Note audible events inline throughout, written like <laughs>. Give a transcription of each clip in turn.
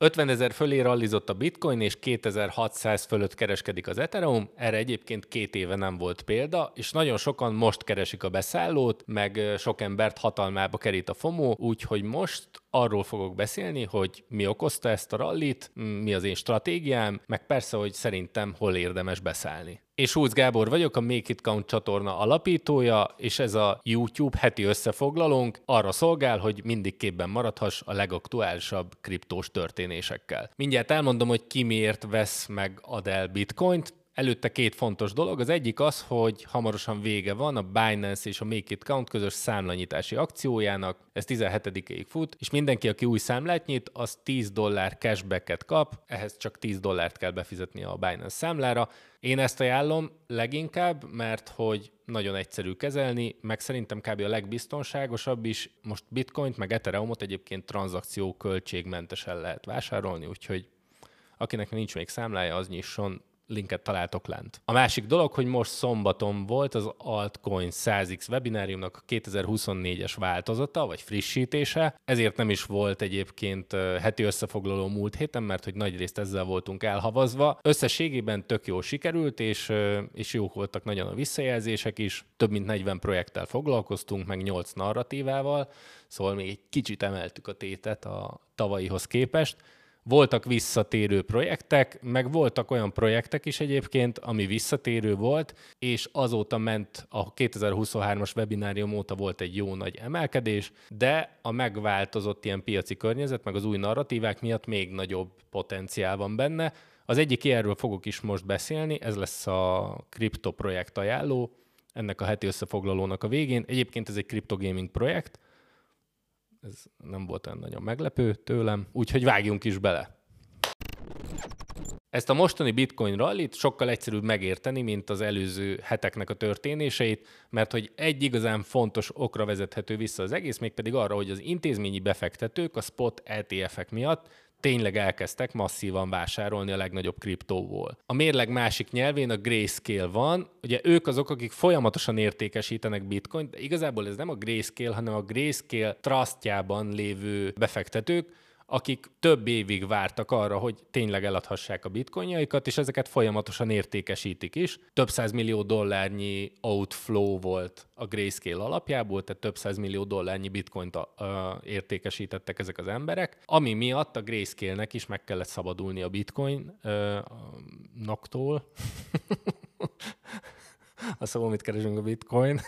50 ezer fölé rallizott a bitcoin, és 2600 fölött kereskedik az Ethereum. Erre egyébként két éve nem volt példa, és nagyon sokan most keresik a beszállót, meg sok embert hatalmába kerít a FOMO, úgyhogy most arról fogok beszélni, hogy mi okozta ezt a rallit, mi az én stratégiám, meg persze, hogy szerintem hol érdemes beszállni. És Schulz Gábor vagyok, a Make It Count csatorna alapítója, és ez a YouTube heti összefoglalónk arra szolgál, hogy mindig képben maradhass a legaktuálisabb kriptós történésekkel. Mindjárt elmondom, hogy ki miért vesz meg ad el bitcoint, Előtte két fontos dolog. Az egyik az, hogy hamarosan vége van a Binance és a Make It Count közös számlanyítási akciójának. Ez 17-ig fut, és mindenki, aki új számlát nyit, az 10 dollár cashbacket kap, ehhez csak 10 dollárt kell befizetni a Binance számlára. Én ezt ajánlom leginkább, mert hogy nagyon egyszerű kezelni, meg szerintem kb. a legbiztonságosabb is. Most bitcoint, meg Ethereumot egyébként tranzakció költségmentesen lehet vásárolni, úgyhogy akinek nincs még számlája, az nyisson linket találtok lent. A másik dolog, hogy most szombaton volt az Altcoin 100x webináriumnak a 2024-es változata, vagy frissítése, ezért nem is volt egyébként heti összefoglaló múlt héten, mert hogy nagy részt ezzel voltunk elhavazva. Összességében tök jó sikerült, és, és jók voltak nagyon a visszajelzések is. Több mint 40 projekttel foglalkoztunk, meg 8 narratívával, szóval még egy kicsit emeltük a tétet a tavalyihoz képest. Voltak visszatérő projektek, meg voltak olyan projektek is egyébként, ami visszatérő volt, és azóta ment a 2023-as webinárium óta volt egy jó nagy emelkedés, de a megváltozott ilyen piaci környezet, meg az új narratívák miatt még nagyobb potenciál van benne. Az egyik ilyenről fogok is most beszélni, ez lesz a kriptoprojekt ajánló, ennek a heti összefoglalónak a végén. Egyébként ez egy kriptogaming projekt, ez nem volt olyan nagyon meglepő tőlem, úgyhogy vágjunk is bele. Ezt a mostani bitcoin rallit sokkal egyszerűbb megérteni, mint az előző heteknek a történéseit, mert hogy egy igazán fontos okra vezethető vissza az egész, mégpedig arra, hogy az intézményi befektetők a spot ETF-ek miatt tényleg elkezdtek masszívan vásárolni a legnagyobb kriptóból. A mérleg másik nyelvén a Grayscale van, ugye ők azok, akik folyamatosan értékesítenek bitcoin, de igazából ez nem a Grayscale, hanem a Grayscale trustjában lévő befektetők, akik több évig vártak arra, hogy tényleg eladhassák a bitcoinjaikat, és ezeket folyamatosan értékesítik is. Több millió dollárnyi outflow volt a Grayscale alapjából, tehát több millió dollárnyi bitcoint a, a, értékesítettek ezek az emberek, ami miatt a Grayscale-nek is meg kellett szabadulni a bitcoin uh, noktól. Azt <laughs> mondom, mit keresünk a bitcoin.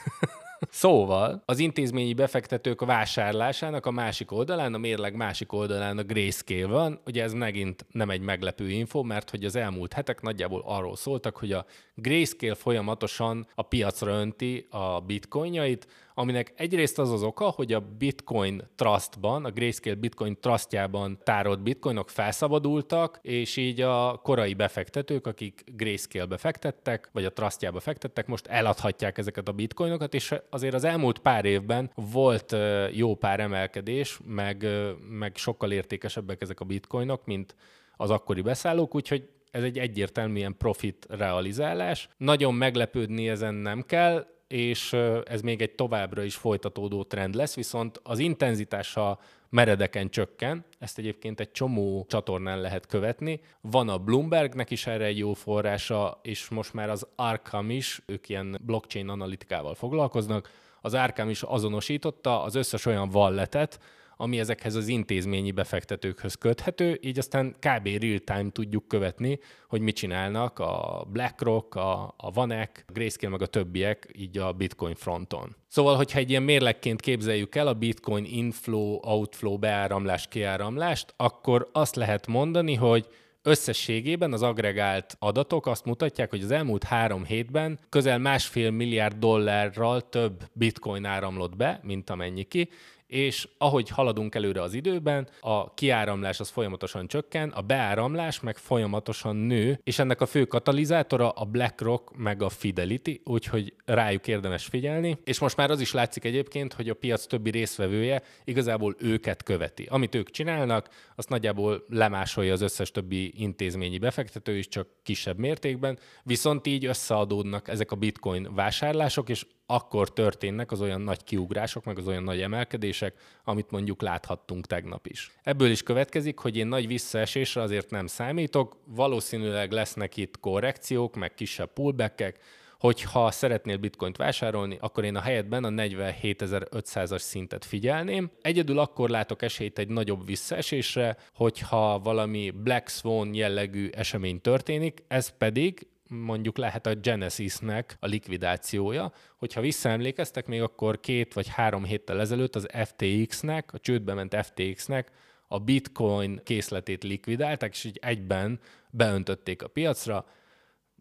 Szóval az intézményi befektetők vásárlásának a másik oldalán, a mérleg másik oldalán a grayscale van. Ugye ez megint nem egy meglepő info, mert hogy az elmúlt hetek nagyjából arról szóltak, hogy a grayscale folyamatosan a piacra önti a bitcoinjait, aminek egyrészt az az oka, hogy a Bitcoin Trustban, a Grayscale Bitcoin Trustjában tárolt bitcoinok felszabadultak, és így a korai befektetők, akik Grayscale-be fektettek, vagy a Trustjába fektettek, most eladhatják ezeket a bitcoinokat, és azért az elmúlt pár évben volt jó pár emelkedés, meg, meg sokkal értékesebbek ezek a bitcoinok, mint az akkori beszállók, úgyhogy ez egy egyértelműen profit realizálás. Nagyon meglepődni ezen nem kell, és ez még egy továbbra is folytatódó trend lesz, viszont az intenzitása meredeken csökken, ezt egyébként egy csomó csatornán lehet követni. Van a Bloombergnek is erre egy jó forrása, és most már az Arkham is, ők ilyen blockchain analitikával foglalkoznak, az Arkham is azonosította az összes olyan valletet, ami ezekhez az intézményi befektetőkhöz köthető, így aztán kb. real-time tudjuk követni, hogy mit csinálnak a BlackRock, a, a Vanek, a Grayscale meg a többiek így a Bitcoin fronton. Szóval, hogyha egy ilyen mérlegként képzeljük el a Bitcoin inflow, outflow, beáramlás, kiáramlást, akkor azt lehet mondani, hogy Összességében az agregált adatok azt mutatják, hogy az elmúlt három hétben közel másfél milliárd dollárral több bitcoin áramlott be, mint amennyi ki, és ahogy haladunk előre az időben, a kiáramlás az folyamatosan csökken, a beáramlás meg folyamatosan nő, és ennek a fő katalizátora a BlackRock meg a Fidelity, úgyhogy rájuk érdemes figyelni, és most már az is látszik egyébként, hogy a piac többi részvevője igazából őket követi. Amit ők csinálnak, azt nagyjából lemásolja az összes többi intézményi befektető is, csak kisebb mértékben, viszont így összeadódnak ezek a bitcoin vásárlások, és akkor történnek az olyan nagy kiugrások, meg az olyan nagy emelkedések, amit mondjuk láthattunk tegnap is. Ebből is következik, hogy én nagy visszaesésre azért nem számítok, valószínűleg lesznek itt korrekciók, meg kisebb pullbackek, hogyha szeretnél bitcoint vásárolni, akkor én a helyetben a 47.500-as szintet figyelném. Egyedül akkor látok esélyt egy nagyobb visszaesésre, hogyha valami Black Swan jellegű esemény történik, ez pedig mondjuk lehet a Genesisnek a likvidációja. Hogyha visszaemlékeztek, még akkor két vagy három héttel ezelőtt az FTX-nek, a csődbe ment FTX-nek a bitcoin készletét likvidálták, és így egyben beöntötték a piacra,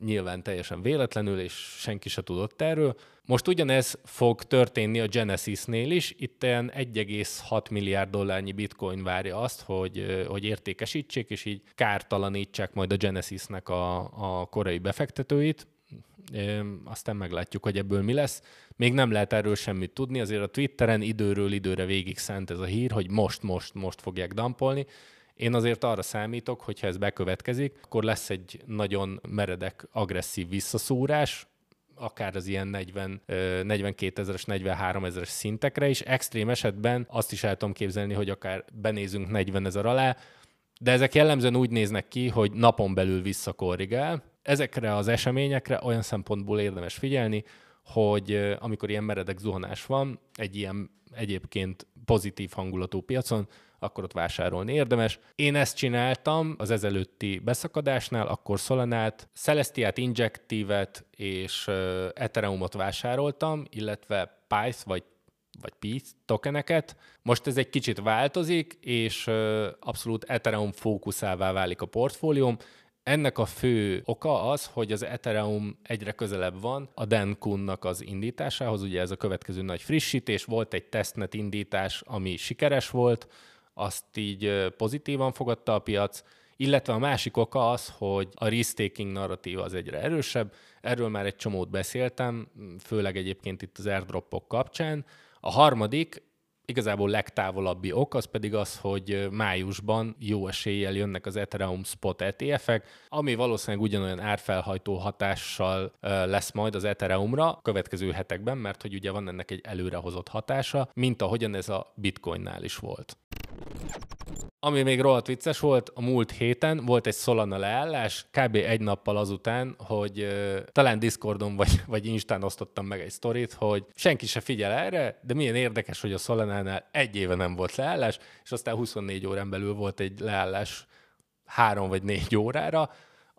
nyilván teljesen véletlenül, és senki se tudott erről. Most ugyanez fog történni a Genesisnél is, itt ilyen 1,6 milliárd dollárnyi bitcoin várja azt, hogy, hogy értékesítsék, és így kártalanítsák majd a Genesisnek a, a korai befektetőit. Aztán meglátjuk, hogy ebből mi lesz. Még nem lehet erről semmit tudni, azért a Twitteren időről időre végig szent ez a hír, hogy most, most, most fogják dampolni én azért arra számítok, hogy ha ez bekövetkezik, akkor lesz egy nagyon meredek, agresszív visszaszúrás, akár az ilyen 40, 42 ezeres, 43 ezeres szintekre is. Extrém esetben azt is el tudom képzelni, hogy akár benézünk 40 ezer alá, de ezek jellemzően úgy néznek ki, hogy napon belül visszakorrigál. Ezekre az eseményekre olyan szempontból érdemes figyelni, hogy amikor ilyen meredek zuhanás van, egy ilyen egyébként pozitív hangulatú piacon, akkor ott vásárolni érdemes. Én ezt csináltam az ezelőtti beszakadásnál, akkor Solanát, Celestiát, Injective-et és Ethereumot vásároltam, illetve Pyth vagy vagy Pi tokeneket. Most ez egy kicsit változik, és abszolút Ethereum fókuszává válik a portfólióm. Ennek a fő oka az, hogy az Ethereum egyre közelebb van a Denkunnak az indításához, ugye ez a következő nagy frissítés, volt egy testnet indítás, ami sikeres volt, azt így pozitívan fogadta a piac, illetve a másik oka az, hogy a risk-taking narratíva az egyre erősebb. Erről már egy csomót beszéltem, főleg egyébként itt az airdropok kapcsán. A harmadik, igazából legtávolabbi ok, az pedig az, hogy májusban jó eséllyel jönnek az Ethereum Spot ETF-ek, ami valószínűleg ugyanolyan árfelhajtó hatással lesz majd az Ethereumra következő hetekben, mert hogy ugye van ennek egy előrehozott hatása, mint ahogyan ez a Bitcoinnál is volt. Ami még rohadt vicces volt, a múlt héten volt egy Solana leállás, kb. egy nappal azután, hogy uh, talán Discordon vagy, vagy Instán osztottam meg egy sztorit, hogy senki se figyel erre, de milyen érdekes, hogy a Solana-nál egy éve nem volt leállás, és aztán 24 órán belül volt egy leállás három vagy négy órára,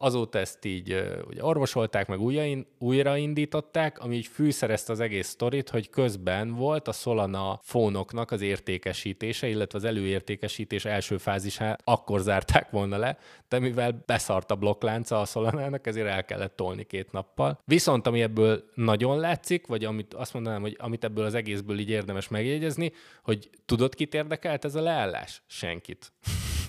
Azóta ezt így ugye orvosolták, meg újrain, újraindították, ami így fűszerezte az egész sztorit, hogy közben volt a Solana fónoknak az értékesítése, illetve az előértékesítés első fázisát akkor zárták volna le, de mivel beszart a blokklánca a Solanának, ezért el kellett tolni két nappal. Viszont ami ebből nagyon látszik, vagy amit azt mondanám, hogy amit ebből az egészből így érdemes megjegyezni, hogy tudod, kit érdekelt ez a leállás? Senkit.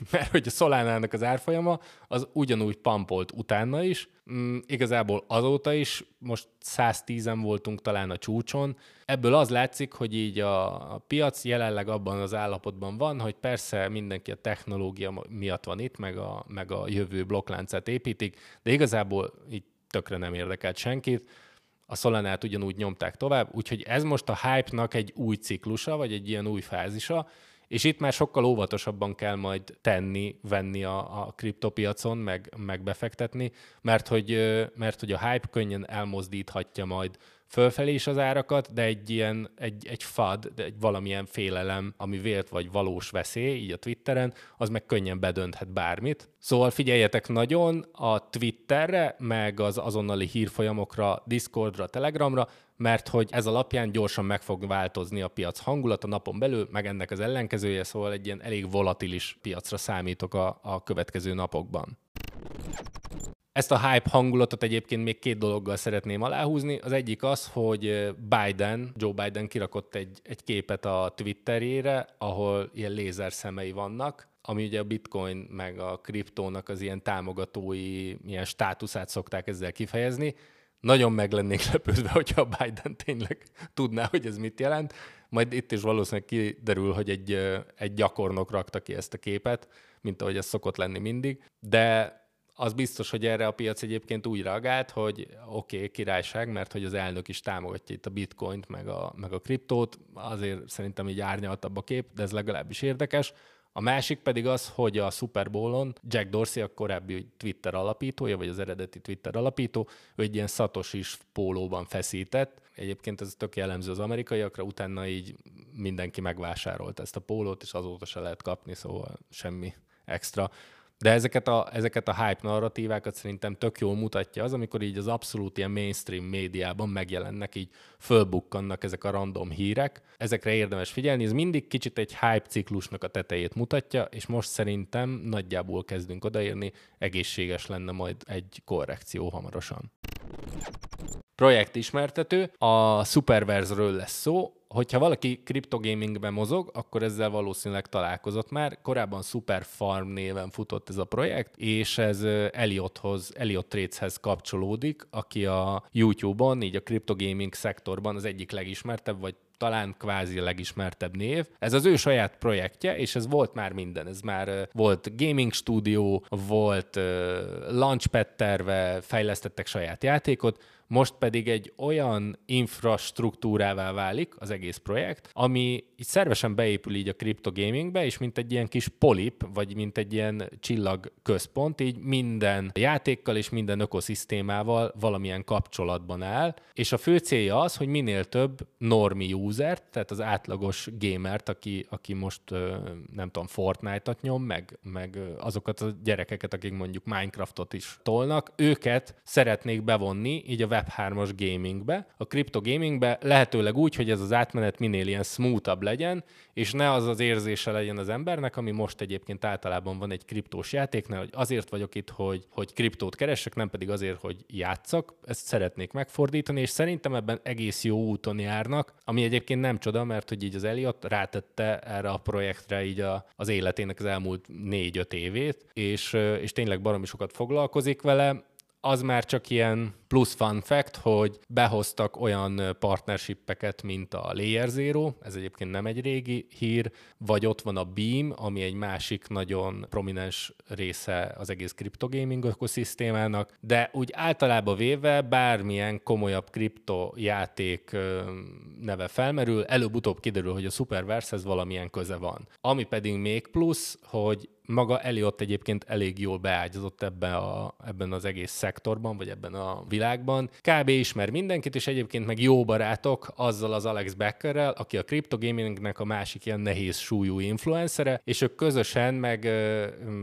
<laughs> mert hogy a Solánának az árfolyama az ugyanúgy pampolt utána is, mm, igazából azóta is, most 110-en voltunk talán a csúcson. Ebből az látszik, hogy így a, a piac jelenleg abban az állapotban van, hogy persze mindenki a technológia miatt van itt, meg a, meg a jövő blokkláncát építik, de igazából így tökre nem érdekelt senkit a Solanát ugyanúgy nyomták tovább, úgyhogy ez most a hype-nak egy új ciklusa, vagy egy ilyen új fázisa, és itt már sokkal óvatosabban kell majd tenni, venni a, a kriptopiacon, meg, meg befektetni, mert hogy, mert hogy a hype könnyen elmozdíthatja majd fölfelé is az árakat, de egy ilyen, egy, egy fad, de egy valamilyen félelem, ami vélt vagy valós veszély, így a Twitteren, az meg könnyen bedönthet bármit. Szóval figyeljetek nagyon a Twitterre, meg az azonnali hírfolyamokra, Discordra, Telegramra, mert hogy ez alapján gyorsan meg fog változni a piac hangulata napon belül, meg ennek az ellenkezője, szóval egy ilyen elég volatilis piacra számítok a, a következő napokban. Ezt a hype hangulatot egyébként még két dologgal szeretném aláhúzni. Az egyik az, hogy Biden, Joe Biden kirakott egy, egy képet a Twitterére, ahol ilyen lézer szemei vannak, ami ugye a bitcoin meg a kriptónak az ilyen támogatói, ilyen státuszát szokták ezzel kifejezni. Nagyon meg lennék lepődve, <laughs> hogyha a Biden tényleg tudná, hogy ez mit jelent. Majd itt is valószínűleg kiderül, hogy egy, egy gyakornok rakta ki ezt a képet, mint ahogy ez szokott lenni mindig. De az biztos, hogy erre a piac egyébként úgy reagált, hogy oké, okay, királyság, mert hogy az elnök is támogatja itt a bitcoint, meg a, meg a kriptót, azért szerintem így árnyaltabb a kép, de ez legalábbis érdekes. A másik pedig az, hogy a Super Bowl-on Jack Dorsey, a korábbi Twitter alapítója, vagy az eredeti Twitter alapító, ő egy ilyen is pólóban feszített. Egyébként ez tök jellemző az amerikaiakra, utána így mindenki megvásárolt ezt a pólót, és azóta se lehet kapni, szóval semmi extra. De ezeket a, ezeket a hype narratívákat szerintem tök jól mutatja az, amikor így az abszolút ilyen mainstream médiában megjelennek, így fölbukkannak ezek a random hírek. Ezekre érdemes figyelni, ez mindig kicsit egy hype ciklusnak a tetejét mutatja, és most szerintem nagyjából kezdünk odaérni, egészséges lenne majd egy korrekció hamarosan. Projekt ismertető, a Superverse-ről lesz szó, hogyha valaki kriptogamingben mozog, akkor ezzel valószínűleg találkozott már. Korábban Super Farm néven futott ez a projekt, és ez Eliothoz, Eliot Tradeshez kapcsolódik, aki a YouTube-on, így a kriptogaming szektorban az egyik legismertebb, vagy talán kvázi legismertebb név. Ez az ő saját projektje, és ez volt már minden. Ez már volt gaming stúdió, volt launchpad terve, fejlesztettek saját játékot, most pedig egy olyan infrastruktúrává válik az egész projekt, ami így szervesen beépül így a kriptogamingbe, és mint egy ilyen kis polip, vagy mint egy ilyen csillag központ, így minden játékkal és minden ökoszisztémával valamilyen kapcsolatban áll, és a fő célja az, hogy minél több normi user, tehát az átlagos gamert, aki, aki most nem tudom, Fortnite-ot nyom, meg, meg azokat a gyerekeket, akik mondjuk Minecraftot is tolnak, őket szeretnék bevonni így a Web3-as gamingbe, a kriptogamingbe, lehetőleg úgy, hogy ez az átmenet minél ilyen smoothabb legyen, és ne az az érzése legyen az embernek, ami most egyébként általában van egy kriptós játéknál, hogy azért vagyok itt, hogy, hogy kriptót keresek, nem pedig azért, hogy játszak. Ezt szeretnék megfordítani, és szerintem ebben egész jó úton járnak, ami egyébként nem csoda, mert hogy így az Elliot rátette erre a projektre így a, az életének az elmúlt négy-öt évét, és, és tényleg baromi sokat foglalkozik vele az már csak ilyen plusz fun fact, hogy behoztak olyan partnershipeket, mint a Layer Zero, ez egyébként nem egy régi hír, vagy ott van a Beam, ami egy másik nagyon prominens része az egész kriptogaming ökoszisztémának, de úgy általában véve bármilyen komolyabb kriptojáték neve felmerül, előbb-utóbb kiderül, hogy a Superverse-hez valamilyen köze van. Ami pedig még plusz, hogy maga Eliott egyébként elég jól beágyazott ebben, a, ebben az egész szektorban, vagy ebben a világban. Kb. ismer mindenkit, és egyébként meg jó barátok azzal az Alex Beckerrel, aki a cryptogamingnek a másik ilyen nehéz súlyú influencere, és ők közösen meg,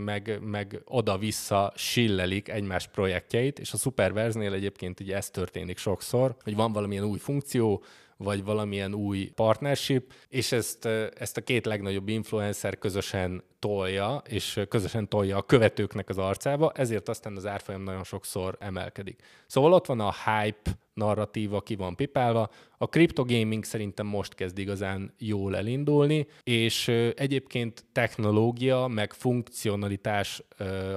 meg, meg oda-vissza sillelik egymás projektjeit, és a Superverse-nél egyébként ugye ez történik sokszor, hogy van valamilyen új funkció, vagy valamilyen új partnership, és ezt, ezt a két legnagyobb influencer közösen tolja, és közösen tolja a követőknek az arcába, ezért aztán az árfolyam nagyon sokszor emelkedik. Szóval ott van a hype narratíva ki van pipálva. A cryptogaming szerintem most kezd igazán jól elindulni, és egyébként technológia, meg funkcionalitás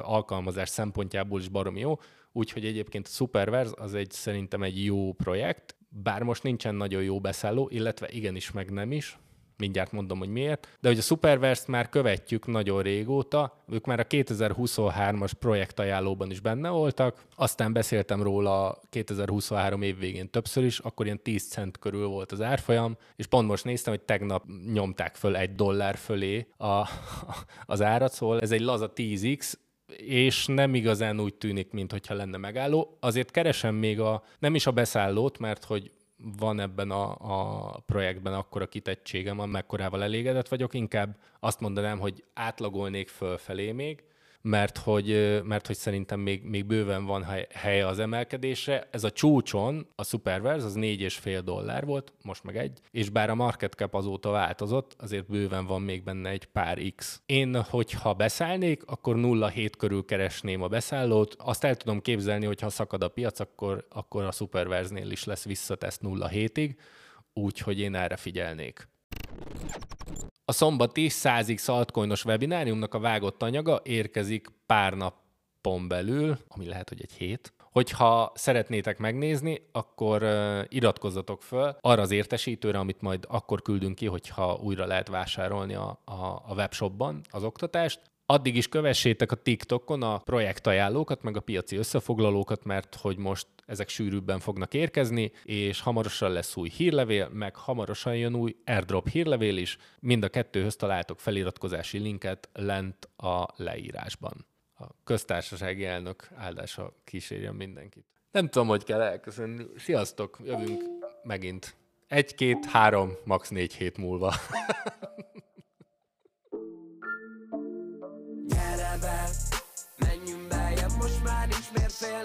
alkalmazás szempontjából is baromi jó, úgyhogy egyébként a Superverse az egy szerintem egy jó projekt, bár most nincsen nagyon jó beszálló, illetve igenis meg nem is, mindjárt mondom, hogy miért, de hogy a Superverse-t már követjük nagyon régóta, ők már a 2023-as projektajánlóban is benne voltak, aztán beszéltem róla 2023 év végén többször is, akkor ilyen 10 cent körül volt az árfolyam, és pont most néztem, hogy tegnap nyomták föl egy dollár fölé a, <laughs> az árat, szóval ez egy laza 10x, és nem igazán úgy tűnik, mintha lenne megálló. Azért keresem még a, nem is a beszállót, mert hogy van ebben a, a projektben akkora kitettségem, amekkorával elégedett vagyok, inkább azt mondanám, hogy átlagolnék fölfelé még, mert hogy, mert hogy szerintem még, még bőven van helye az emelkedésre. Ez a csúcson, a Superverse, az 4,5 dollár volt, most meg egy, és bár a market cap azóta változott, azért bőven van még benne egy pár X. Én, hogyha beszállnék, akkor 0,7 körül keresném a beszállót. Azt el tudom képzelni, hogy ha szakad a piac, akkor, akkor a Superverse-nél is lesz visszatesz 0,7-ig, úgyhogy én erre figyelnék. A szombati 100x altcoinos webináriumnak a vágott anyaga érkezik pár napon belül, ami lehet, hogy egy hét. Hogyha szeretnétek megnézni, akkor iratkozzatok föl arra az értesítőre, amit majd akkor küldünk ki, hogyha újra lehet vásárolni a, a, a webshopban az oktatást. Addig is kövessétek a TikTokon a projektajánlókat, meg a piaci összefoglalókat, mert hogy most ezek sűrűbben fognak érkezni, és hamarosan lesz új hírlevél, meg hamarosan jön új airdrop hírlevél is. Mind a kettőhöz találtok feliratkozási linket lent a leírásban. A köztársasági elnök áldása kísérjen mindenkit. Nem tudom, hogy kell elköszönni. Sziasztok, jövünk megint. Egy, két, három, max. négy hét múlva. <laughs> miért fél